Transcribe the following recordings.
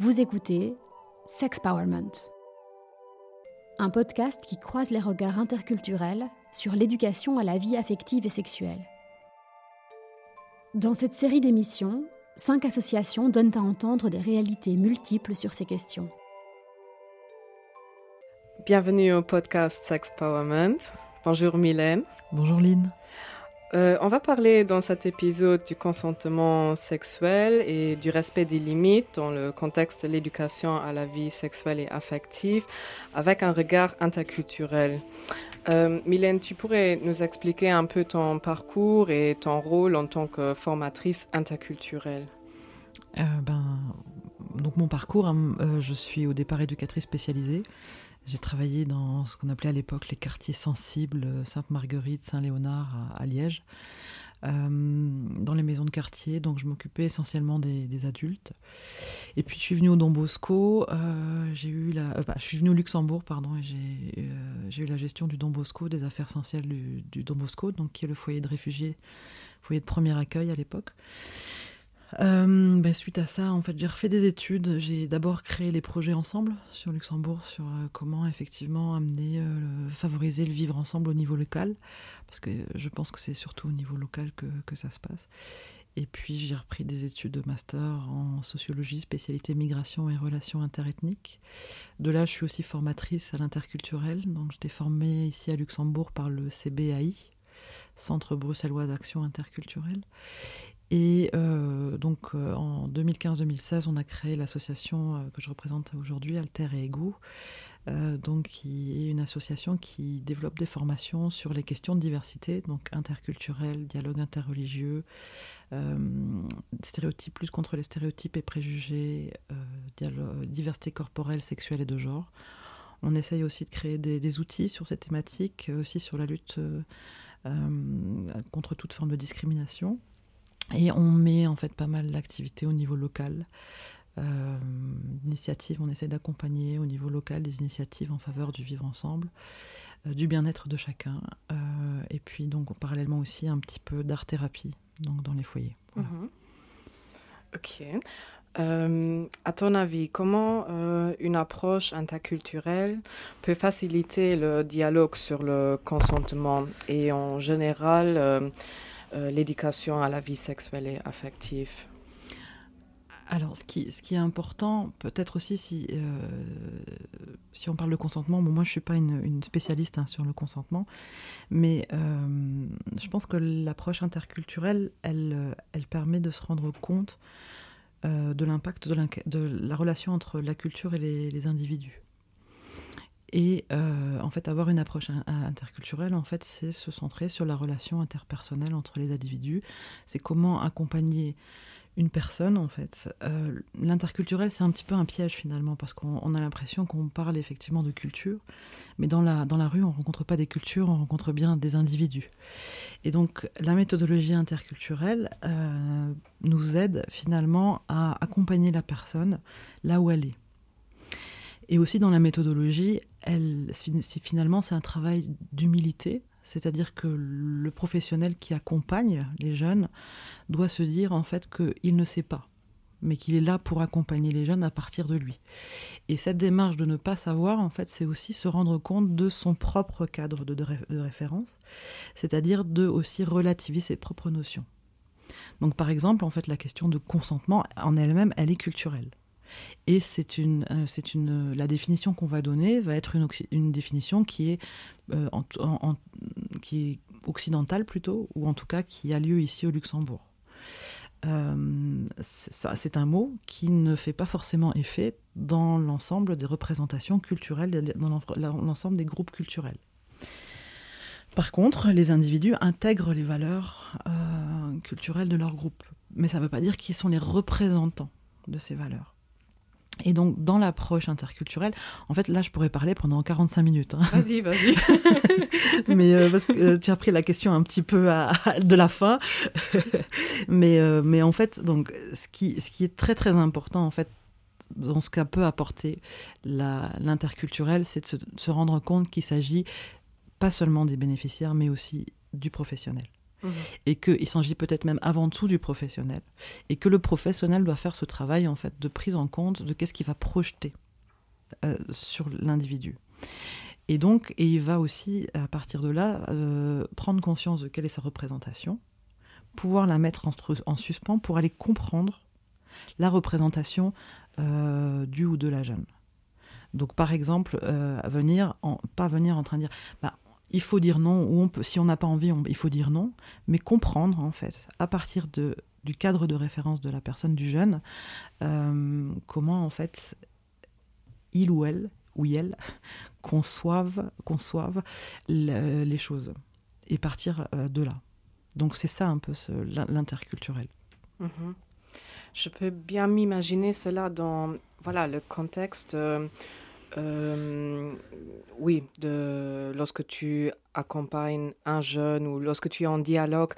Vous écoutez Sexpowerment, un podcast qui croise les regards interculturels sur l'éducation à la vie affective et sexuelle. Dans cette série d'émissions, cinq associations donnent à entendre des réalités multiples sur ces questions. Bienvenue au podcast Sexpowerment. Bonjour Mylène. Bonjour Lynn. Euh, on va parler dans cet épisode du consentement sexuel et du respect des limites dans le contexte de l'éducation à la vie sexuelle et affective avec un regard interculturel. Euh, Mylène, tu pourrais nous expliquer un peu ton parcours et ton rôle en tant que formatrice interculturelle? Euh, ben, donc mon parcours, hein, je suis au départ éducatrice spécialisée. J'ai travaillé dans ce qu'on appelait à l'époque les quartiers sensibles, euh, Sainte-Marguerite, Saint-Léonard à, Liège, euh, dans les maisons de quartier. Donc je m'occupais essentiellement des, adultes. Et puis je suis venue au Don Bosco. Euh, j'ai eu la, bah, je suis venue au Luxembourg, pardon, et j'ai eu la gestion du Don Bosco, des affaires essentielles du, du Don Bosco, donc qui est le foyer de réfugiés, foyer de premier accueil à l'époque. Euh, ben, suite à ça, en fait, j'ai refait des études. J'ai d'abord créé les projets ensemble sur Luxembourg, sur euh, comment effectivement amener, euh, favoriser le vivre ensemble au niveau local, parce que je pense que c'est surtout au niveau local que, que, ça se passe. Et puis j'ai repris des études de master en sociologie, spécialité migration et relations interethniques. De là, je suis aussi formatrice à l'interculturel. Donc j'étais formée ici à Luxembourg par le CBAI, Centre bruxellois d'action interculturelle. Et euh, donc euh, en 2015-2016, on a créé l'association euh, que je représente aujourd'hui, Alter et Ego, donc qui est une association qui développe des formations sur les questions de diversité, donc interculturel, dialogue interreligieux, stéréotypes, plus contre les stéréotypes et préjugés, diversité corporelle, sexuelle et de genre. On essaye aussi de créer des, des outils sur cette thématique, aussi sur la lutte contre toute forme de discrimination. Et on met en fait pas mal d'activités au niveau local. Euh, initiatives, on essaie d'accompagner au niveau local des initiatives en faveur du vivre ensemble, euh, du bien-être de chacun, euh, et puis donc parallèlement aussi un petit peu d'art-thérapie dans les foyers. Mhm. Ok. à ton avis, comment une approche interculturelle peut faciliter le dialogue sur le consentement? Et en général l'éducation à la vie sexuelle et affective alors, ce qui, est important, peut-être aussi si, euh, si on parle de consentement, bon, moi je ne suis pas une, spécialiste hein, sur le consentement, mais euh, je pense que l'approche interculturelle, elle, elle permet de se rendre compte de l'impact de, la relation entre la culture et les individus. Et euh, en fait, avoir une approche interculturelle, en fait, c'est se centrer sur la relation interpersonnelle entre les individus. C'est comment accompagner une personne, en fait. Euh, l'interculturel, c'est un petit peu un piège finalement, parce qu'on a l'impression qu'on parle effectivement de culture, mais dans la, dans la rue, on ne rencontre pas des cultures, on rencontre bien des individus. Et donc, la méthodologie interculturelle euh, nous aide finalement à accompagner la personne là où elle est. Et aussi dans la méthodologie, elle, finalement, c'est un travail d'humilité, c'est-à-dire que le professionnel qui accompagne les jeunes doit se dire en fait qu'il ne sait pas, mais qu'il est là pour accompagner les jeunes à partir de lui. Et cette démarche de ne pas savoir, en fait, c'est aussi se rendre compte de son propre cadre de, de référence, c'est-à-dire de aussi relativiser ses propres notions. Donc par exemple, en fait, la question de consentement en elle-même, elle est culturelle. Et c'est une, euh, c'est une, la définition qu'on va donner va être une, définition qui est, euh, qui est occidentale plutôt, ou en tout cas qui a lieu ici au Luxembourg. Euh, c'est un mot qui ne fait pas forcément effet dans l'ensemble des représentations culturelles, dans l'ensemble des groupes culturels. Par contre, les individus intègrent les valeurs culturelles de leur groupe. Mais ça ne veut pas dire qu'ils sont les représentants de ces valeurs. Et donc, dans l'approche interculturelle, en fait, là, je pourrais parler pendant 45 minutes. Hein. Vas-y, vas-y. mais euh, parce que euh, tu as pris la question un petit peu à, de la fin. mais, euh, mais en fait, donc, ce qui, ce qui est très, très important, en fait, dans ce qu'a peut apporter l'interculturel, c'est de se, se, rendre compte qu'il s'agit pas seulement des bénéficiaires, mais aussi du professionnel. Mmh. Et qu'il s'agit peut-être même avant tout du professionnel. Et que le professionnel doit faire ce travail en fait de prise en compte de qu'est-ce qu'il va projeter euh, sur l'individu. Et donc, et il va aussi, à partir de là, euh, prendre conscience de quelle est sa représentation, pouvoir la mettre en, suspens pour aller comprendre la représentation euh, du ou de la jeune. Donc, par exemple, venir en, pas venir en train de dire, bah, il faut dire non, ou on peut, si on n'a pas envie, il faut dire non, mais comprendre en fait, à partir de, du cadre de référence de la personne, du jeune, euh, comment en fait il ou elle, ou elle, conçoivent, les choses, et partir euh, de là. Donc c'est ça un peu l'interculturel. Mhm. Je peux bien m'imaginer cela dans voilà, le contexte. Euh, euh, oui, lorsque tu accompagnes un jeune ou lorsque tu es en dialogue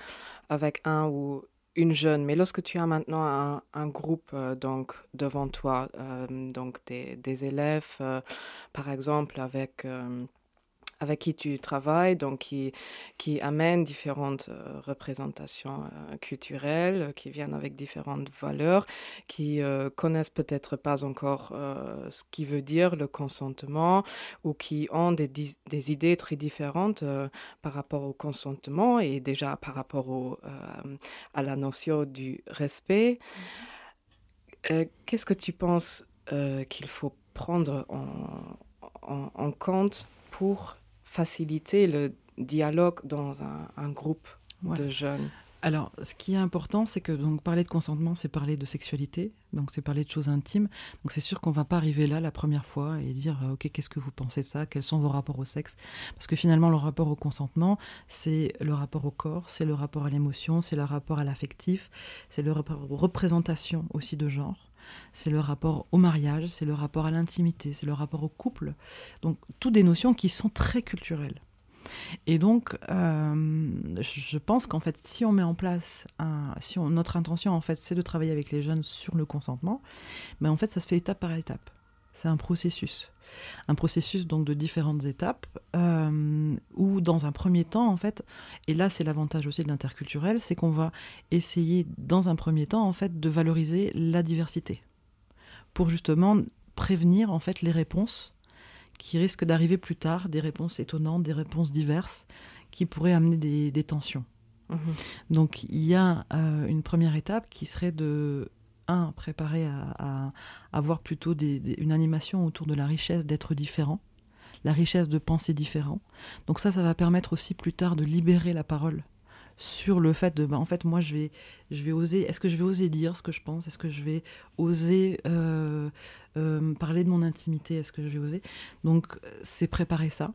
avec un ou une jeune, mais lorsque tu as maintenant un, groupe euh, donc devant toi, euh, donc des élèves, par exemple avec avec qui tu travailles, donc qui, qui amènent différentes euh, représentations euh, culturelles, qui viennent avec différentes valeurs, qui euh, connaissent peut-être pas encore ce qui veut dire le consentement ou qui ont des, idées très différentes par rapport au consentement et déjà par rapport à la notion du respect. Qu'est-ce que tu penses qu'il faut prendre en, en compte pour faciliter le dialogue dans un, groupe de jeunes. Alors, ce qui est important, c'est que donc parler de consentement, c'est parler de sexualité, donc c'est parler de choses intimes. Donc c'est sûr qu'on va pas arriver là la première fois et dire euh, ok qu'est-ce que vous pensez de ça, quels sont vos rapports au sexe, parce que finalement le rapport au consentement, c'est le rapport au corps, c'est le rapport à l'émotion, c'est le rapport à l'affectif, c'est le rapport aux représentations aussi de genre c'est le rapport au mariage, c'est le rapport à l'intimité, c'est le rapport au couple. Donc, toutes des notions qui sont très culturelles. Et donc, euh, je pense qu'en fait, si on met en place, un, si notre intention, en fait, c'est de travailler avec les jeunes sur le consentement, mais ben, en fait, ça se fait étape par étape. C'est un processus. Un processus donc de différentes étapes euh, où dans un premier temps en fait et là c'est l'avantage aussi de l'interculturel c'est qu'on va essayer dans un premier temps en fait de valoriser la diversité pour justement prévenir en fait les réponses qui risquent d'arriver plus tard, des réponses étonnantes, des réponses diverses qui pourraient amener des, tensions. Mhm. Donc il y a euh, une première étape qui serait de un, à, avoir plutôt une animation autour de la richesse d'être différent, la richesse de penser différent. Donc ça, ça va permettre aussi plus tard de libérer la parole sur le fait de, bah, en fait, moi, je vais, je vais oser, est-ce que je vais oser dire ce que je pense? Est-ce que je vais oser euh, euh, parler de mon intimité? Est-ce que je vais oser? Donc, c'est préparer ça.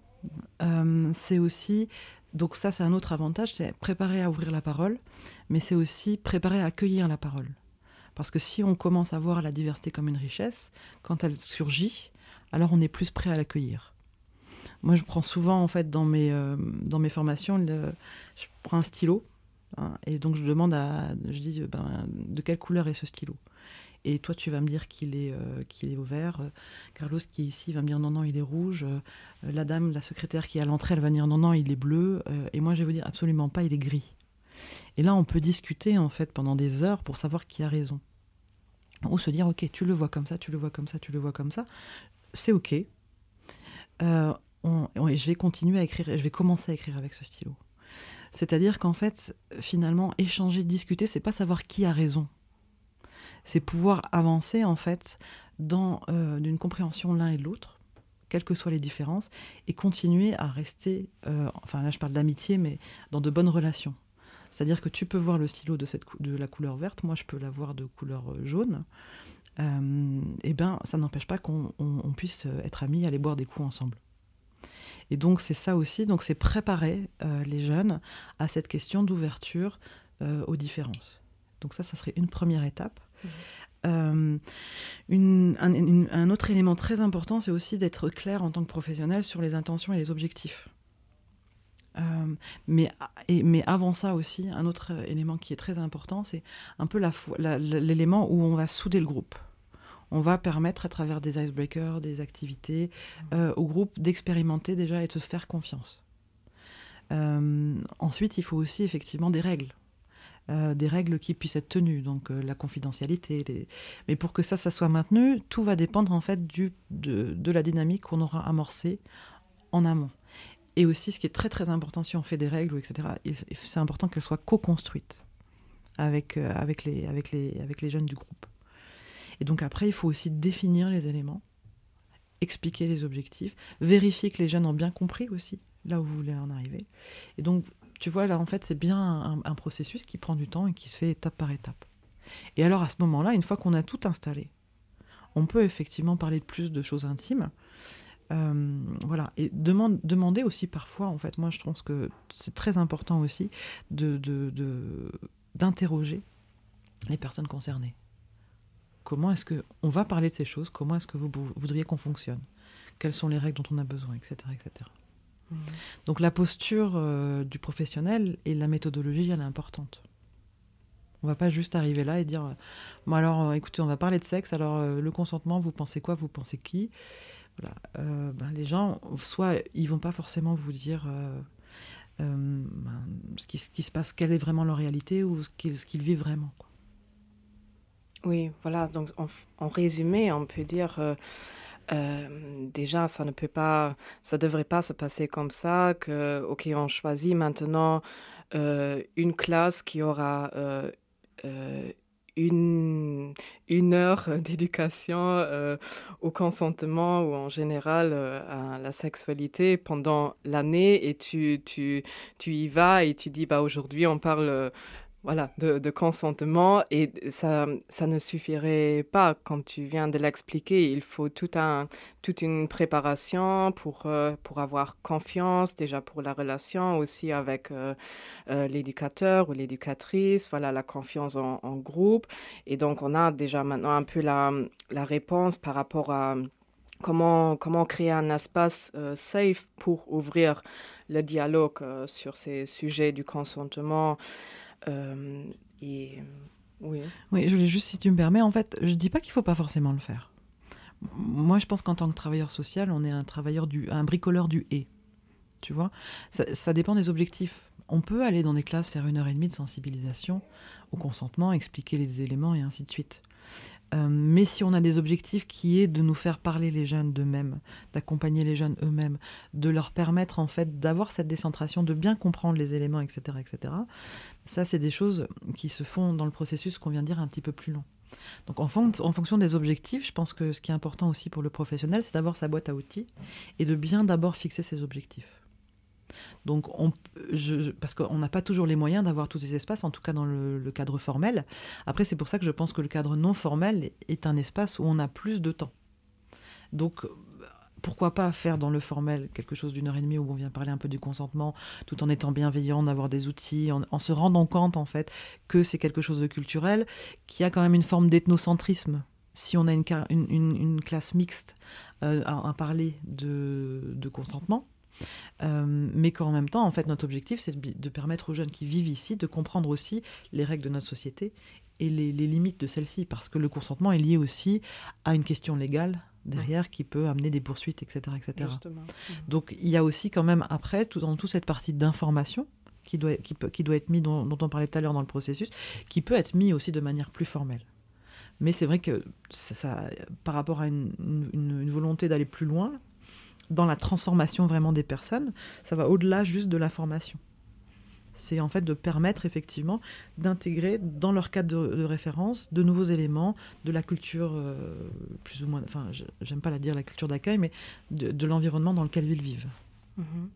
Euh, c'est aussi, donc ça, c'est un autre avantage, c'est préparer à ouvrir la parole, mais c'est aussi préparer à accueillir la parole. Parce que si on commence à voir la diversité comme une richesse, quand elle surgit, alors on est plus prêt à l'accueillir. Moi, je prends souvent, en fait, dans mes, euh, dans mes formations, je prends un stylo, hein, et donc je demande à, je dis, ben, de quelle couleur est ce stylo? Et toi, tu vas me dire qu'il est, euh, qu'il est au vert. Carlos, qui est ici, va me dire non, non, il est rouge. Euh, la dame, la secrétaire qui est à l'entrée, elle va dire non, non, il est bleu. et moi, je vais vous dire absolument pas, il est gris. Et là, on peut discuter, en fait, pendant des heures pour savoir qui a raison. Ou se dire, ok, tu le vois comme ça, tu le vois comme ça, tu le vois comme ça. C'est ok. Euh, je vais continuer à écrire, je vais commencer à écrire avec ce stylo. C'est-à-dire qu'en fait, finalement, échanger, discuter, c'est pas savoir qui a raison. C'est pouvoir avancer, en fait, dans euh, d'une compréhension l'un et l'autre, quelles que soient les différences, et continuer à rester, euh, enfin là je parle d'amitié, mais dans de bonnes relations. C'est-à-dire que tu peux voir le stylo de, cette, de la couleur verte, moi je peux l'avoir de couleur jaune et euh, eh ben, ça n'empêche pas qu'on puisse être amis, aller boire des coups ensemble. Et donc c'est ça aussi, donc c'est préparer euh, les jeunes à cette question d'ouverture euh, aux différences. Donc ça, ça serait une première étape. Mmh. un, autre élément très important, c'est aussi d'être clair en tant que professionnel sur les intentions et les objectifs. Mais, mais avant ça aussi, un autre élément qui est très important, c'est un peu l'élément où on va souder le groupe on va permettre à travers des icebreakers, des activités, mmh. euh, au groupe d'expérimenter déjà et de se faire confiance. ensuite, il faut aussi effectivement des règles. des règles qui puissent être tenues, donc la confidentialité. Mais pour que ça, ça soit maintenu, tout va dépendre en fait du, de, de la dynamique qu'on aura amorcée en amont. Et aussi, ce qui est très très important si on fait des règles, etc., c'est important qu'elles soient co-construites avec, euh, avec, les, avec, les, avec les jeunes du groupe. Et donc après, il faut aussi définir les éléments, expliquer les objectifs, vérifier que les jeunes ont bien compris aussi là où vous voulez en arriver. Et donc, tu vois, là, en fait, c'est bien un, un processus qui prend du temps et qui se fait étape par étape. Et alors, à ce moment-là, une fois qu'on a tout installé, on peut effectivement parler de plus de choses intimes, euh, voilà, et demande, demander aussi parfois, en fait, moi je pense que c'est très important aussi de, d'interroger les personnes concernées. Comment est-ce que on va parler de ces choses? Comment est-ce que vous, voudriez qu'on fonctionne? Quelles sont les règles dont on a besoin, etc., etc. Mmh. Donc la posture euh, du professionnel et la méthodologie, elle est importante. On va pas juste arriver là et dire, bon alors, écoutez, on va parler de sexe. Alors euh, le consentement, vous pensez quoi? Vous pensez qui? Euh, ben, les gens, soit ils vont pas forcément vous dire euh, euh, ben, ce, qui, se passe, quelle est vraiment leur réalité ou ce qu'ils vivent vraiment. Oui, voilà. Donc, en, résumé, on peut dire. déjà, ça ne peut pas, ça devrait pas se passer comme ça. Que, ok, on choisit maintenant une classe qui aura une, une heure d'éducation euh, au consentement ou en général euh, à la sexualité pendant l'année et tu, tu, tu y vas et tu dis bah aujourd'hui on parle voilà, de, consentement. Et ça, ça ne suffirait pas, comme tu viens de l'expliquer. Il faut tout un, toute une préparation pour, euh, pour avoir confiance, déjà pour la relation aussi avec euh, euh, l'éducateur ou l'éducatrice, voilà, la confiance en, groupe. Et donc, on a déjà maintenant un peu la, réponse par rapport à comment, comment créer un espace safe pour ouvrir le dialogue sur ces sujets du consentement. Euh, oui. Oui, je voulais juste, si tu me permets, en fait, je dis pas qu'il faut pas forcément le faire. Moi, je pense qu'en tant que travailleur social, on est un travailleur du, un bricoleur du et. Tu vois, ça, dépend des objectifs. On peut aller dans des classes faire une heure et demie de sensibilisation au consentement, expliquer les éléments et ainsi de suite. Euh, mais si on a des objectifs qui est de nous faire parler les jeunes d'eux-mêmes, d'accompagner les jeunes eux-mêmes, de leur permettre en fait d'avoir cette décentration, de bien comprendre les éléments, etc., etc. Ça, c'est des choses qui se font dans le processus qu'on vient de dire un petit peu plus long. Donc en, en, fonction des objectifs, je pense que ce qui est important aussi pour le professionnel, c'est d'avoir sa boîte à outils et de bien d'abord fixer ses objectifs. Donc, on, parce qu'on n'a pas toujours les moyens d'avoir tous ces espaces, en tout cas dans le, cadre formel. Après, c'est pour ça que je pense que le cadre non formel est un espace où on a plus de temps. Donc, pourquoi pas faire dans le formel quelque chose d'une heure et demie où on vient parler un peu du consentement, tout en étant bienveillant, d'avoir des outils, en, se rendant compte en fait que c'est quelque chose de culturel, qui a quand même une forme d'ethnocentrisme. Si on a une, classe mixte euh, à, parler de consentement, mais qu'en même temps, en fait, notre objectif, c'est de permettre aux jeunes qui vivent ici de comprendre aussi les règles de notre société et les, limites de celle-ci, parce que le consentement est lié aussi à une question légale derrière qui peut amener des poursuites, etc. etc. Donc il y a aussi quand même après, tout, dans toute cette partie d'information, qui doit, qui, peut, qui doit être mis, dont, on parlait tout à l'heure dans le processus, qui peut être mis aussi de manière plus formelle. Mais c'est vrai que ça, par rapport à une, une volonté d'aller plus loin, dans la transformation vraiment des personnes, ça va au-delà juste de la formation. C'est en fait de permettre effectivement d'intégrer dans leur cadre de, référence de nouveaux éléments de la culture, euh, plus ou moins, enfin, j'aime pas la dire la culture d'accueil, mais de, l'environnement dans lequel ils vivent. Mhm.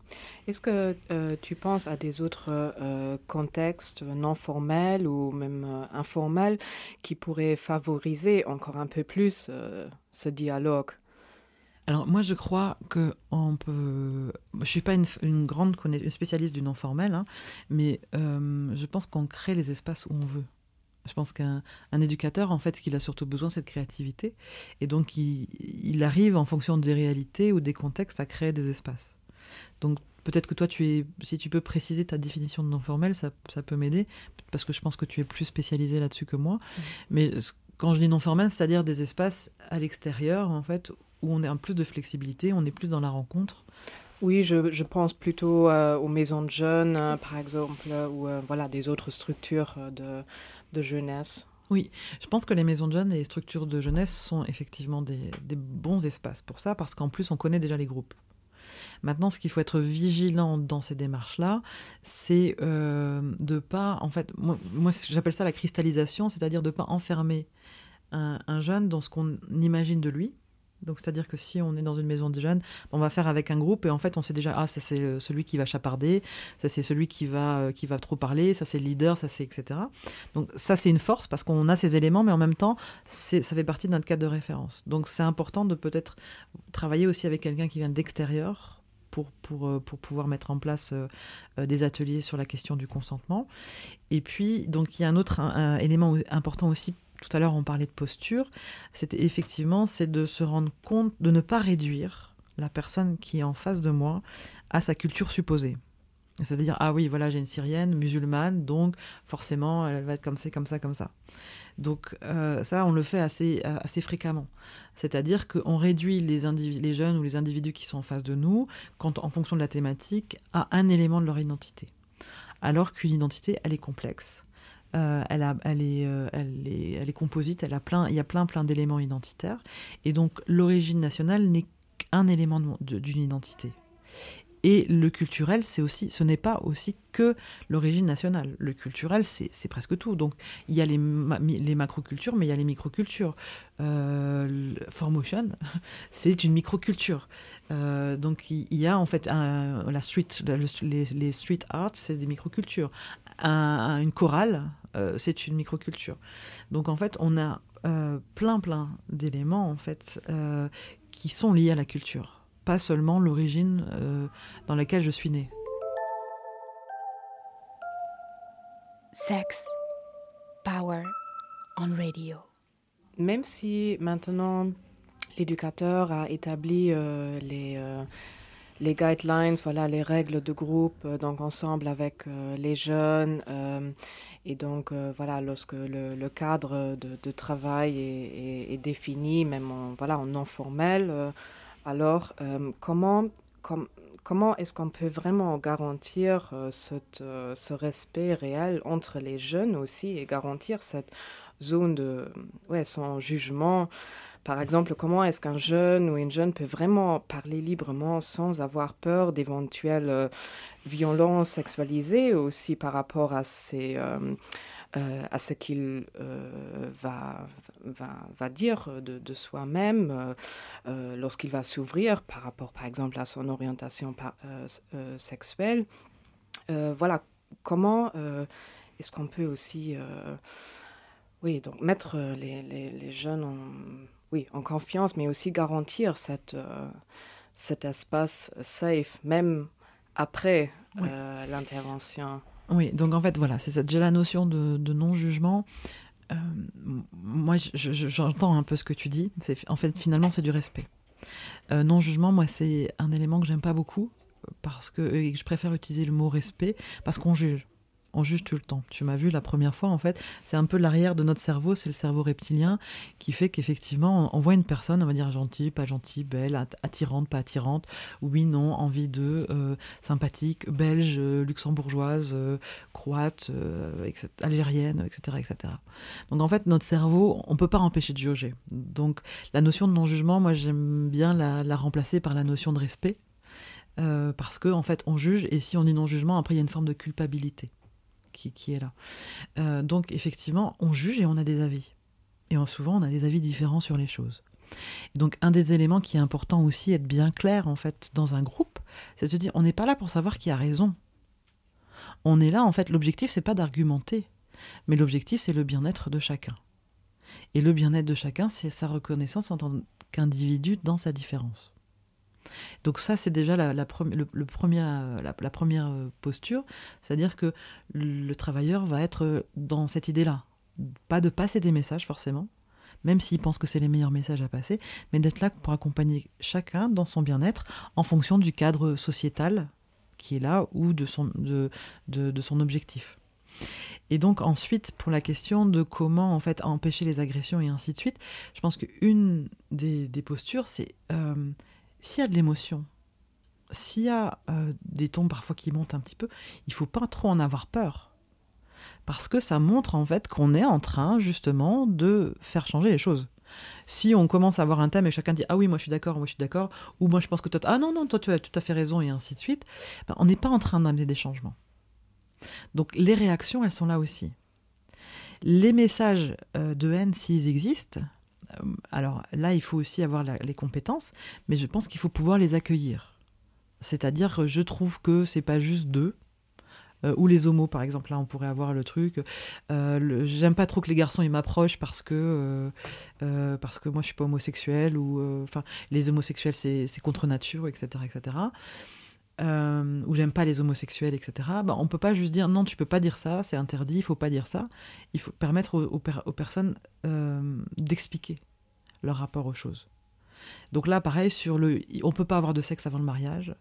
Est-ce que euh, tu penses à des autres euh, contextes non formels ou même informels qui pourraient favoriser encore un peu plus ce dialogue? Alors moi je crois que on peut. Je suis pas une, grande spécialiste du non formel, hein, mais euh, je pense qu'on crée les espaces où on veut. Je pense qu'un éducateur, en fait, ce qu'il a surtout besoin, c'est de créativité, et donc il, il, arrive en fonction des réalités ou des contextes à créer des espaces. Donc peut-être que toi, tu es, si tu peux préciser ta définition de non formel, ça, ça peut m'aider, parce que je pense que tu es plus spécialisé là-dessus que moi. Mmh. Mais quand je dis non formel, c'est-à-dire des espaces à l'extérieur, en fait, où on est un plus de flexibilité, on est plus dans la rencontre. Oui, je, pense plutôt aux maisons de jeunes, par exemple, ou voilà, des autres structures de, de jeunesse. Oui, je pense que les maisons de jeunes et les structures de jeunesse sont effectivement des, bons espaces pour ça, parce qu'en plus, on connaît déjà les groupes. Maintenant, ce qu'il faut être vigilant dans ces démarches-là, c'est euh, de pas, en fait, moi, j'appelle ça la cristallisation, c'est-à-dire de pas enfermer un jeune dans ce qu'on imagine de lui, donc, c'est-à-dire que si on est dans une maison de jeunes, on va faire avec un groupe et en fait, on sait déjà, ah, ça c'est celui qui va chaparder, ça c'est celui qui va, euh, qui va trop parler, ça c'est le leader, ça c'est etc. Donc, ça c'est une force parce qu'on a ces éléments, mais en même temps, ça fait partie de notre cadre de référence. Donc, c'est important de peut-être travailler aussi avec quelqu'un qui vient de l'extérieur pour, pour, euh, pour, pouvoir mettre en place euh, des ateliers sur la question du consentement. Et puis, donc, il y a un autre élément important aussi tout à l'heure on parlait de posture, c'était effectivement c'est de se rendre compte de ne pas réduire la personne qui est en face de moi à sa culture supposée. C'est-à-dire, ah oui, voilà, j'ai une syrienne musulmane, donc forcément, elle va être comme ça, comme ça, comme ça. Donc euh, ça, on le fait assez, euh, assez fréquemment. C'est-à-dire qu'on réduit les, jeunes ou les individus qui sont en face de nous, en fonction de la thématique, à un élément de leur identité. Alors qu'une identité, elle est complexe. Euh, elle, est, euh, elle, est, elle est composite, elle a plein, il y a plein plein d'éléments identitaires. Et donc l'origine nationale n'est qu'un élément d'une identité. Et le culturel, c'est aussi, ce n'est pas aussi que l'origine nationale. Le culturel, c'est presque tout. Donc, il y a les, les macrocultures, mais il y a les microcultures. Euh, Formotion, c'est une microculture. Euh, donc, il y a en fait la street, les, street art, c'est des microcultures. une chorale, euh, c'est une microculture. Donc, en fait, on a euh, plein, plein d'éléments en fait qui sont liés à la culture pas seulement l'origine euh, dans laquelle je suis née. Sex, power on radio. Même si maintenant l'éducateur a établi euh, les, euh, les guidelines, voilà les règles de groupe, donc ensemble avec les jeunes, et donc voilà lorsque le, cadre de, travail est, défini, même en, voilà en non formel alors, euh, comment, comment est-ce qu'on peut vraiment garantir euh, euh, ce respect réel entre les jeunes aussi et garantir cette zone de ouais, sans jugement par exemple, comment est-ce qu'un jeune ou une jeune peut vraiment parler librement sans avoir peur d'éventuelles violences sexualisées aussi par rapport à ces, euh, à ce qu'il euh, va, va, va, dire de, soi-même euh, lorsqu'il va s'ouvrir par rapport, par exemple, à son orientation sexuelle. voilà, comment est-ce qu'on peut aussi oui, donc mettre les, les, jeunes en, oui, en confiance, mais aussi garantir cette, cet espace safe, même après l'intervention. Oui, donc en fait, voilà, c'est déjà la notion de, non-jugement. Euh, moi, j'entends un peu ce que tu dis. En fait, finalement, c'est du respect. Euh, non-jugement, moi, c'est un élément que j'aime pas beaucoup parce que je préfère utiliser le mot respect parce qu'on juge on juge tout le temps. Tu m'as vu la première fois, en fait, c'est un peu l'arrière de notre cerveau, c'est le cerveau reptilien qui fait qu'effectivement, on voit une personne, on va dire gentille, pas gentille, belle, attirante, pas attirante, oui, non, envie de, euh, sympathique, belge, euh, luxembourgeoise, euh, croate, algérienne, etc., etc. Donc en fait, notre cerveau, on peut pas empêcher de juger. Donc la notion de non-jugement, moi j'aime bien la, remplacer par la notion de respect. parce qu'en en fait, on juge, et si on dit non-jugement, après, il y a une forme de culpabilité qui, est là. Euh, donc effectivement, on juge et on a des avis. Et souvent, on a des avis différents sur les choses. donc un des éléments qui est important aussi, être bien clair en fait dans un groupe, c'est de se dire, on n'est pas là pour savoir qui a raison. On est là, en fait, l'objectif, c'est pas d'argumenter, mais l'objectif, c'est le bien-être de chacun. Et le bien-être de chacun, c'est sa reconnaissance en tant qu'individu dans sa différence. Donc ça, c'est déjà la, la, première euh, posture, c'est-à-dire que le travailleur va être dans cette idée-là. Pas de passer des messages forcément, même s'il pense que c'est les meilleurs messages à passer, mais d'être là pour accompagner chacun dans son bien-être en fonction du cadre sociétal qui est là ou de son, de, son objectif. Et donc ensuite, pour la question de comment en fait empêcher les agressions et ainsi de suite, je pense qu'une des, des postures, c'est euh, s'il y a de l'émotion, s'il y a des tons parfois qui montent un petit peu, il faut pas trop en avoir peur. Parce que ça montre en fait qu'on est en train justement de faire changer les choses. Si on commence à avoir un thème et chacun dit ah oui moi je suis d'accord, moi je suis d'accord, ou moi je pense que toi ah non non toi tu as tout à fait raison et ainsi de suite, ben, on n'est pas en train d'amener des changements. Donc les réactions elles sont là aussi. Les messages euh, de haine s'ils existent, euh, alors là il faut aussi avoir les compétences, mais je pense qu'il faut pouvoir les accueillir. C'est-à-dire je trouve que c'est pas juste deux, euh, ou les homos, par exemple, là, on pourrait avoir le truc. Euh, j'aime pas trop que les garçons ils m'approchent parce que euh, parce que moi je suis pas homosexuel ou enfin les homosexuels c'est contre nature, etc., etc. ou j'aime pas les homosexuels, etc. Bah, on peut pas juste dire non, tu peux pas dire ça, c'est interdit, il faut pas dire ça. Il faut permettre aux, personnes d'expliquer leur rapport aux choses. Donc là, pareil, sur le, on peut pas avoir de sexe avant le mariage.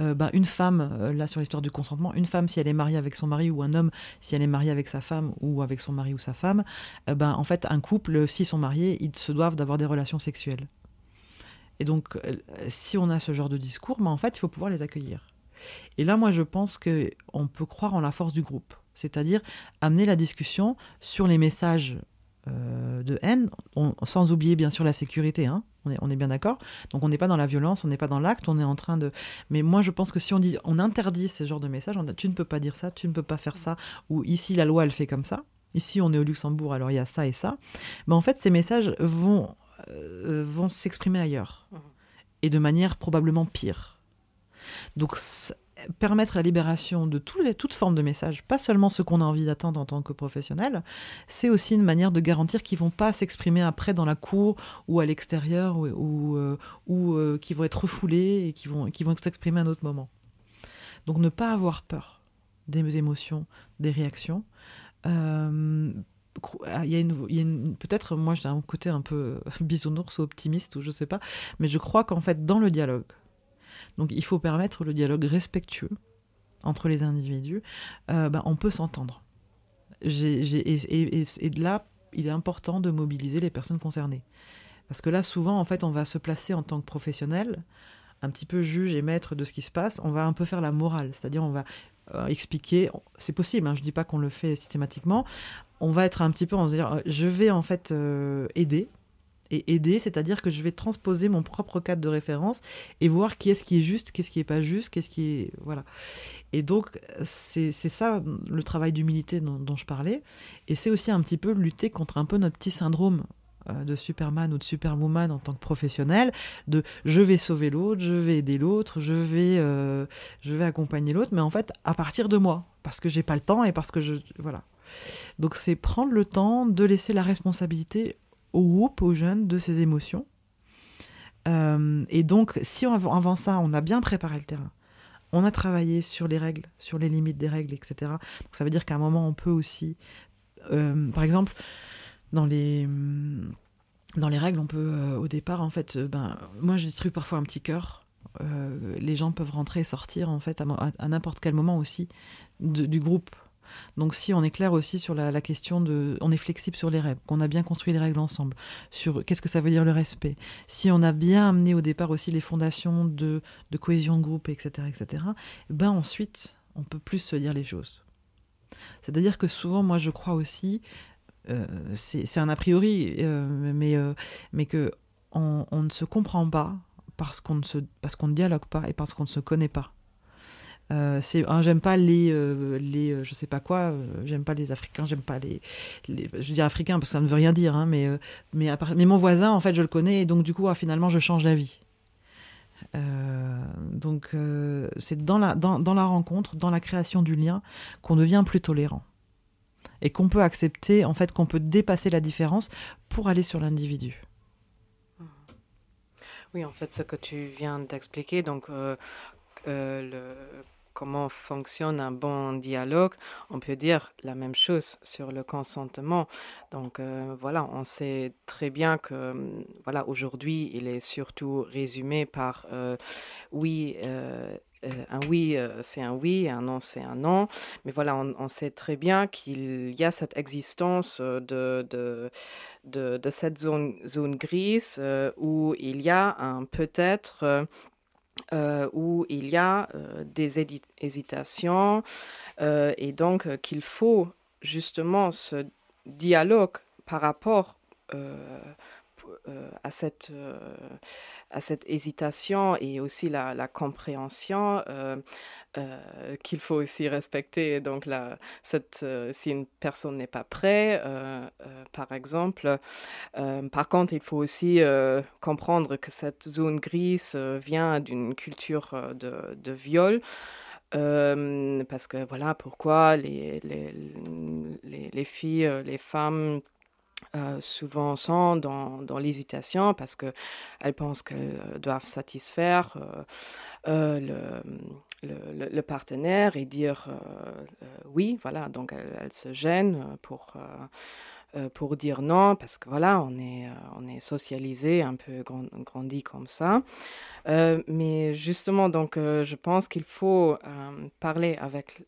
Euh, ben, une femme, euh, là sur l'histoire du consentement, une femme si elle est mariée avec son mari ou un homme si elle est mariée avec sa femme ou avec son mari ou sa femme, euh, ben en fait un couple s'ils sont mariés, ils se doivent d'avoir des relations sexuelles. Et donc si on a ce genre de discours, ben, en fait il faut pouvoir les accueillir. Et là moi je pense que on peut croire en la force du groupe, c'est-à-dire amener la discussion sur les messages de haine, sans oublier bien sûr la sécurité. Hein, on est, bien d'accord. Donc on n'est pas dans la violence, on n'est pas dans l'acte, on est en train de. Mais moi je pense que si on dit, on interdit ce genre de message, tu ne peux pas dire ça, tu ne peux pas faire ça, ou ici la loi elle fait comme ça. Ici on est au Luxembourg, alors il y a ça et ça. Mais en fait ces messages vont euh, vont s'exprimer ailleurs mmh. et de manière probablement pire. Donc permettre la libération de toutes les, de messages, pas seulement ceux qu'on a envie d'attendre en tant que professionnel, c'est aussi une manière de garantir qu'ils vont pas s'exprimer après dans la cour ou à l'extérieur ou, ou, euh, euh, qui vont être refoulés et qui vont, qui vont s'exprimer à un autre moment. Donc ne pas avoir peur des émotions, des réactions. Euh, il y a une, peut-être moi j'ai un côté un peu bisounours ou optimiste ou je sais pas, mais je crois qu'en fait dans le dialogue, donc il faut permettre le dialogue respectueux entre les individus. Euh, ben, on peut s'entendre. et, là, il est important de mobiliser les personnes concernées. Parce que là, souvent, en fait, on va se placer en tant que professionnel, un petit peu juge et maître de ce qui se passe. On va un peu faire la morale, c'est-à-dire on va euh, expliquer. C'est possible, hein, je ne dis pas qu'on le fait systématiquement. On va être un petit peu en se dire, euh, je vais en fait aider et aider, c'est-à-dire que je vais transposer mon propre cadre de référence et voir qui est-ce qui est juste, qu'est-ce qui est pas juste, qu'est-ce qui est voilà. Et donc c'est ça le travail d'humilité dont, je parlais, et c'est aussi un petit peu lutter contre un peu notre petit syndrome euh, de Superman ou de Superwoman en tant que professionnel, de je vais sauver l'autre, je vais aider l'autre, je vais euh, je vais accompagner l'autre, mais en fait à partir de moi, parce que j'ai pas le temps et parce que je voilà. Donc c'est prendre le temps de laisser la responsabilité au groupe, aux jeunes, de ses émotions. Euh, et donc, si avant ça, on a bien préparé le terrain, on a travaillé sur les règles, sur les limites des règles, etc. Donc, ça veut dire qu'à un moment, on peut aussi, euh, par exemple, dans les dans les règles, on peut euh, au départ, en fait, ben, moi, parfois un petit cœur. les gens peuvent rentrer et sortir, en fait, à, n'importe quel moment aussi du groupe. Donc si on est clair aussi sur la, question de... On est flexible sur les règles, qu'on a bien construit les règles ensemble, sur qu'est-ce que ça veut dire le respect, si on a bien amené au départ aussi les fondations de, cohésion de groupe, etc., etc., ben ensuite, on peut plus se dire les choses. C'est-à-dire que souvent, moi, je crois aussi, euh, c'est un a priori, euh, mais, euh, mais que on, ne se comprend pas parce qu'on ne, parce qu'on ne dialogue pas et parce qu'on ne se connaît pas. Euh, c'est j'aime pas les euh, les euh, je sais pas quoi j'aime pas les africains j'aime pas les, je dis africains parce que ça ne veut rien dire hein, mais mais, mais mon voisin en fait je le connais et donc du coup ah, finalement je change d'avis donc c'est dans la dans, dans, la rencontre dans la création du lien qu'on devient plus tolérant et qu'on peut accepter en fait qu'on peut dépasser la différence pour aller sur l'individu oui en fait ce que tu viens d'expliquer donc le comment fonctionne un bon dialogue, on peut dire la même chose sur le consentement. Donc euh, voilà, on sait très bien que voilà aujourd'hui, il est surtout résumé par euh, oui. Euh, un oui, c'est un oui, un non, c'est un non. Mais voilà, on, sait très bien qu'il y a cette existence de, de, de, cette zone, zone grise où il y a un peut-être où il y a des hésitations et donc qu'il faut justement ce dialogue par rapport à cette à cette hésitation et aussi la, compréhension euh, euh, qu'il faut aussi respecter. Donc, euh, si une personne n'est pas prête, par exemple, par contre, il faut aussi comprendre que cette zone grise vient d'une culture de, viol. parce que voilà pourquoi les, les filles, les femmes euh, souvent sont dans, dans l'hésitation parce qu'elles pensent qu'elles euh, doivent satisfaire euh, le, le, partenaire et dire oui, voilà, donc elles, se gênent pour, pour dire non parce que voilà, on est, on est socialisé, un peu grandi comme ça. mais justement, donc, je pense qu'il faut parler avec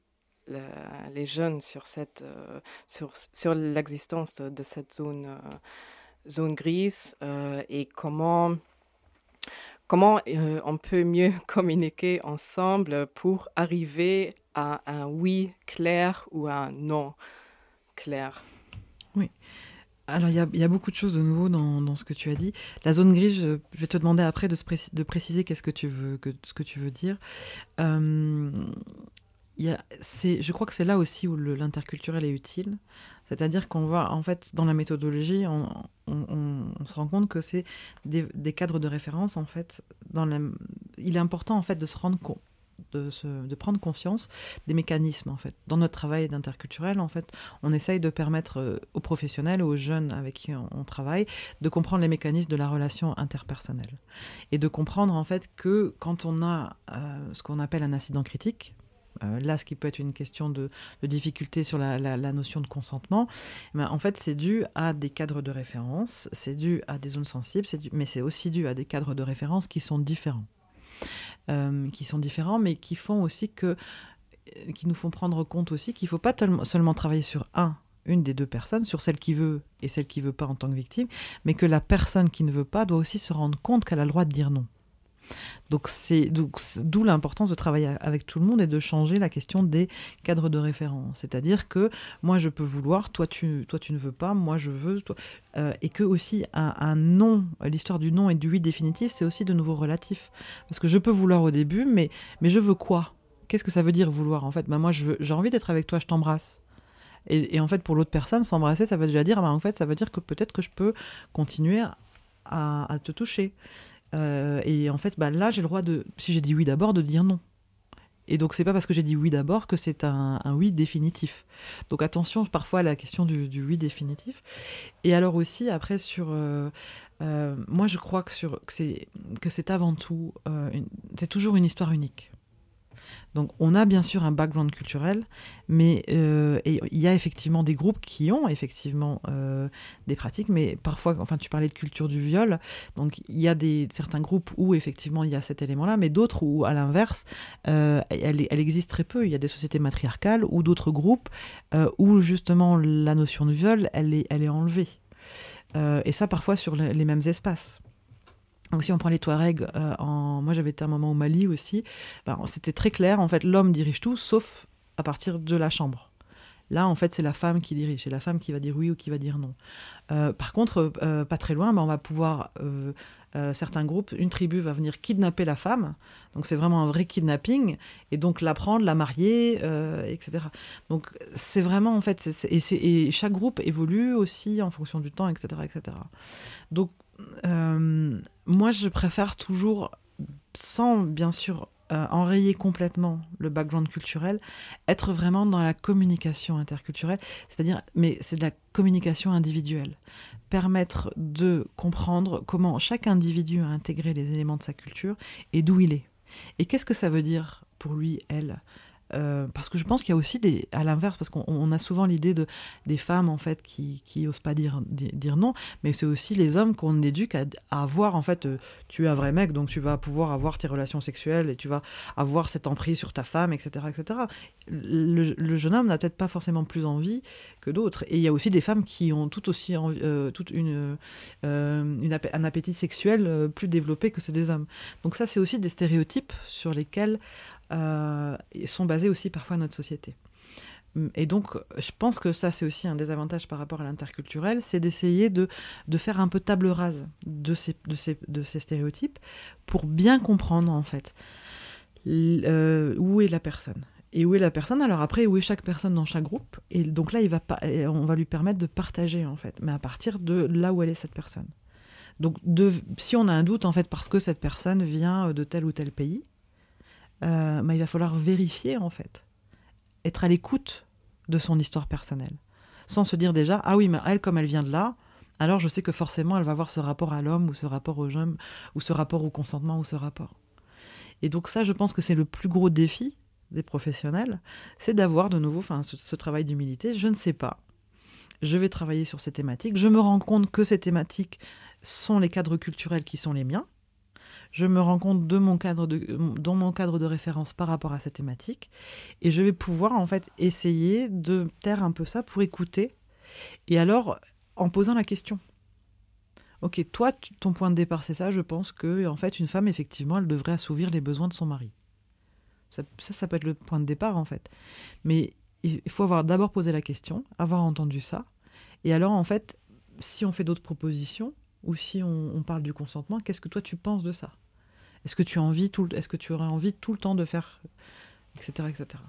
les jeunes sur, cette, euh, sur, sur l'existence de cette zone, euh, zone grise euh, et comment, comment on peut mieux communiquer ensemble pour arriver à un oui clair ou un non clair? Oui. Alors, il y, y, a beaucoup de choses de nouveau dans, dans, ce que tu as dit. La zone grise, je, vais te demander après de, de préciser qu'est-ce que tu veux, que, ce que tu veux dire. Euh, je crois que c'est là aussi où l'interculturel est utile. C'est-à-dire qu'on va, en fait, dans la méthodologie, on, se rend compte que c'est des, cadres de référence, en fait. Il est important, en fait, de se rendre compte. De, de, prendre conscience des mécanismes en fait. Dans notre travail d'interculturel, en fait, on essaye de permettre euh, aux professionnels, aux jeunes avec qui on, travaille, de comprendre les mécanismes de la relation interpersonnelle et de comprendre en fait que quand on a euh, ce qu'on appelle un incident critique, euh, là, ce qui peut être une question de, difficulté sur la, notion de consentement, eh ben, en fait, c'est dû à des cadres de référence, c'est dû à des zones sensibles, mais c'est aussi dû à des cadres de référence qui sont différents. Euh, qui sont différents, mais qui font aussi que euh, qui nous font prendre compte aussi qu'il ne faut pas seulement travailler sur un une des deux personnes, sur celle qui veut et celle qui veut pas en tant que victime, mais que la personne qui ne veut pas doit aussi se rendre compte qu'elle a le droit de dire non. Donc c'est d'où l'importance de travailler avec tout le monde et de changer la question des cadres de référence. C'est-à-dire que moi je peux vouloir, toi tu, toi tu ne veux pas, moi je veux, euh, et que aussi un, un non, l'histoire du non et du oui définitif, c'est aussi de nouveau relatif. Parce que je peux vouloir au début, mais, mais je veux quoi? Qu'est-ce que ça veut dire vouloir en fait? Ben Moi j'ai envie d'être avec toi, je t'embrasse. Et, en fait, pour l'autre personne, s'embrasser, ça veut déjà dire, ben, en fait, ça veut dire que peut-être que je peux continuer à te toucher. Euh, et en fait, bah, là, j'ai le droit de, si j'ai dit oui d'abord, de dire non. Et donc, c'est pas parce que j'ai dit oui d'abord que c'est un, oui définitif. Donc, attention parfois à la question du, oui définitif. Et alors aussi, après, sur. Euh, euh, moi, je crois que, sur, que c'est avant tout. c'est toujours une histoire unique. Donc on a bien sûr un background culturel, mais euh, il y a effectivement des groupes qui ont effectivement euh, des pratiques, mais parfois, enfin tu parlais de culture du viol, donc il y a des, certains groupes où effectivement il y a cet élément-là, mais d'autres où à l'inverse, euh, elle, existe très peu. Il y a des sociétés matriarcales ou d'autres groupes où justement la notion de viol, elle est enlevée. et ça parfois sur les mêmes espaces. Donc si on prend les Touaregs, euh, en... moi j'avais été un moment au Mali aussi, ben, c'était très clair, en fait l'homme dirige tout sauf à partir de la chambre. Là, en fait, c'est la femme qui dirige, c'est la femme qui va dire oui ou qui va dire non. Euh, par contre, euh, pas très loin, ben, on va pouvoir, certains groupes, une tribu va venir kidnapper la femme, donc c'est vraiment un vrai kidnapping, et donc la prendre, la marier, etc. Donc c'est vraiment, en fait, et, et, chaque groupe évolue aussi en fonction du temps, etc. etc. Donc euh, moi, je préfère toujours, sans bien sûr euh, enrayer complètement le background culturel, être vraiment dans la communication interculturelle, c'est-à-dire, mais c'est de la communication individuelle. Permettre de comprendre comment chaque individu a intégré les éléments de sa culture et d'où il est. Et qu'est-ce que ça veut dire pour lui, elle? Euh, parce que je pense qu'il y a aussi des, à l'inverse, parce qu'on a souvent l'idée de des femmes en fait qui qui osent pas dire dire non, mais c'est aussi les hommes qu'on éduque à, avoir en fait, euh, tu es un vrai mec, donc tu vas pouvoir avoir tes relations sexuelles et tu vas avoir cette emprise sur ta femme, etc., etc. Le, jeune homme n'a peut-être pas forcément plus envie que d'autres, et il y a aussi des femmes qui ont tout aussi euh, une, un appétit sexuel plus développé que ceux des hommes. Donc ça, c'est aussi des stéréotypes sur lesquels sont basés aussi parfois notre société. Et donc, je pense que ça, c'est aussi un désavantage par rapport à l'interculturel, c'est d'essayer de, de faire un peu table rase de ces, de ces, de ces stéréotypes pour bien comprendre, en fait, euh, où est la personne. Et où est la personne Alors après, où est chaque personne dans chaque groupe Et donc là, il va pas, on va lui permettre de partager, en fait, mais à partir de là où elle est cette personne. Donc, de, si on a un doute, en fait, parce que cette personne vient de tel ou tel pays, euh, bah, il va falloir vérifier en fait, être à l'écoute de son histoire personnelle, sans se dire déjà ah oui mais elle comme elle vient de là, alors je sais que forcément elle va avoir ce rapport à l'homme ou ce rapport au jeune ou ce rapport au consentement ou ce rapport. Et donc ça je pense que c'est le plus gros défi des professionnels, c'est d'avoir de nouveau ce, ce travail d'humilité. Je ne sais pas. Je vais travailler sur ces thématiques. Je me rends compte que ces thématiques sont les cadres culturels qui sont les miens je me rends compte de mon cadre de, dans mon cadre de référence par rapport à cette thématique, et je vais pouvoir en fait essayer de taire un peu ça pour écouter, et alors en posant la question. Ok, toi, ton point de départ, c'est ça. Je pense que en fait, une femme, effectivement, elle devrait assouvir les besoins de son mari. Ça, ça, ça peut être le point de départ, en fait. Mais il faut avoir d'abord posé la question, avoir entendu ça, et alors, en fait, si on fait d'autres propositions, ou si on, parle du consentement, qu'est-ce que toi tu penses de ça? Est-ce que tu as envie tout, est-ce que tu aurais envie tout le temps de faire, etc., etc.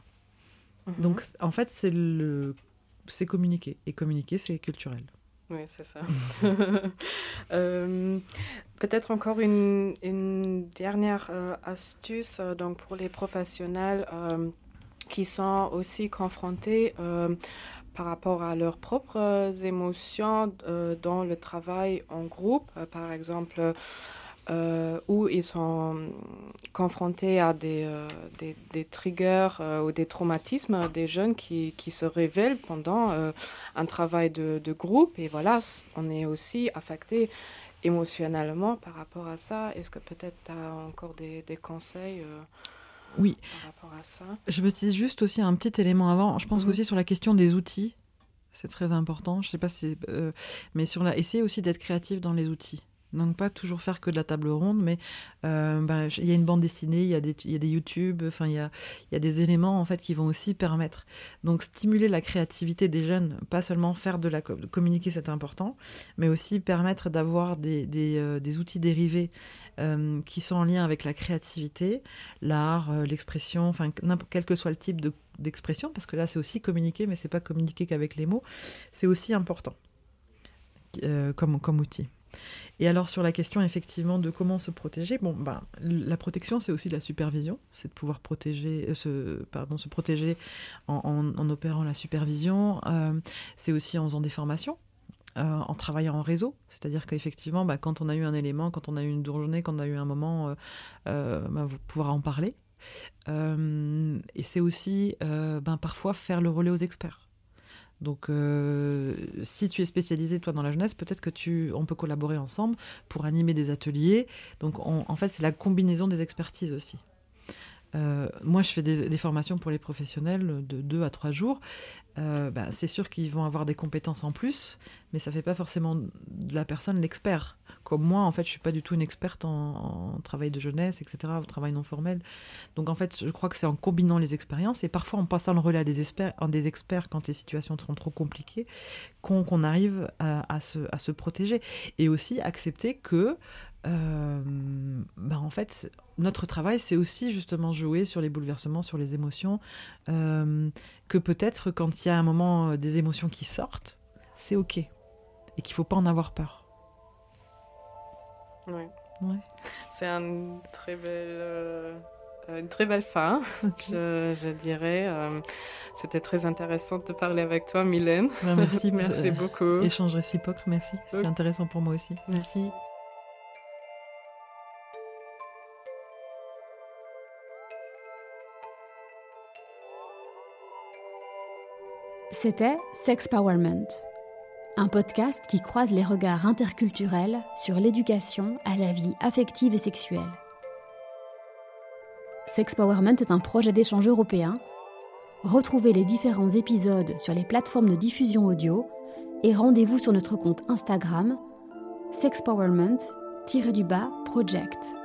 Mhm. Donc en fait c'est le, c'est communiquer et communiquer c'est culturel. Oui, c'est ça. Euh, peut-être encore une, une dernière euh, astuce euh, donc pour les professionnels qui sont aussi confrontés par rapport à leurs propres émotions euh, dans le travail en groupe, euh, par exemple, euh, où ils sont confrontés à des, des, triggers ou des traumatismes des jeunes qui, qui se révèlent pendant un travail de, de, groupe. Et voilà, on est aussi affecté émotionnellement par rapport à ça. Est-ce que peut-être tu as encore des, des conseils oui. Je me dis juste aussi un petit élément avant. Je pense mhm. aussi sur la question des outils. C'est très important. Je sais pas si, euh, mais sur la, essayer aussi d'être créatif dans les outils. Donc pas toujours faire que de la table ronde, mais euh, ben, il y a une bande dessinée, il y a des, il y a des YouTube, enfin il y a, il y a des éléments en fait qui vont aussi permettre. Donc stimuler la créativité des jeunes, pas seulement faire de la communiquer, c'est important, mais aussi permettre d'avoir des, des, euh, des, outils dérivés euh, qui sont en lien avec la créativité, l'art, l'expression, enfin quel que soit le type de, d'expression, parce que là c'est aussi communiquer, mais c'est pas communiquer qu'avec les mots, c'est aussi important comme, comme outil. Et alors sur la question effectivement de comment se protéger, bon, ben, la protection c'est aussi la supervision, c'est de pouvoir protéger, euh, se, pardon, se protéger en, opérant la supervision, euh, c'est aussi en faisant des formations. Euh, en travaillant en réseau, c'est-à-dire qu'effectivement, bah, quand on a eu un élément, quand on a eu une journée, quand on a eu un moment, bah, vous pouvoir en parler. et c'est aussi ben, parfois faire le relais aux experts. Donc, euh, si tu es spécialisé, toi, dans la jeunesse, peut-être que tu, on peut collaborer ensemble pour animer des ateliers. Donc, en fait, c'est la combinaison des expertises aussi. Euh, moi, je fais des, formations pour les professionnels de deux à trois jours. Euh, bah, c'est sûr qu'ils vont avoir des compétences en plus, mais ça ne fait pas forcément de la personne l'expert. Comme moi, en fait, je suis pas du tout une experte en, travail de jeunesse, etc., au travail non formel. Donc, en fait, je crois que c'est en combinant les expériences et parfois en passant le relais à des experts, des experts quand les situations sont trop compliquées, qu'on arrive à, se, protéger. Et aussi accepter que euh, bah en fait, notre travail, c'est aussi justement jouer sur les bouleversements, sur les émotions, euh, que peut-être quand il y a un moment euh, des émotions qui sortent, c'est ok, et qu'il faut pas en avoir peur. Oui. Ouais. C'est un très belle, une très belle fin, je, je, dirais. C'était très intéressant de parler avec toi, Mylène. Ben, merci, merci beaucoup. Échange réciproque, merci. C'était intéressant pour moi aussi. merci. C'était Sexpowerment, un podcast qui croise les regards interculturels sur l'éducation à la vie affective et sexuelle. Sexpowerment est un projet d'échange européen. Retrouvez les différents épisodes sur les plateformes de diffusion audio et rendez-vous sur notre compte Instagram sexpowerment-project.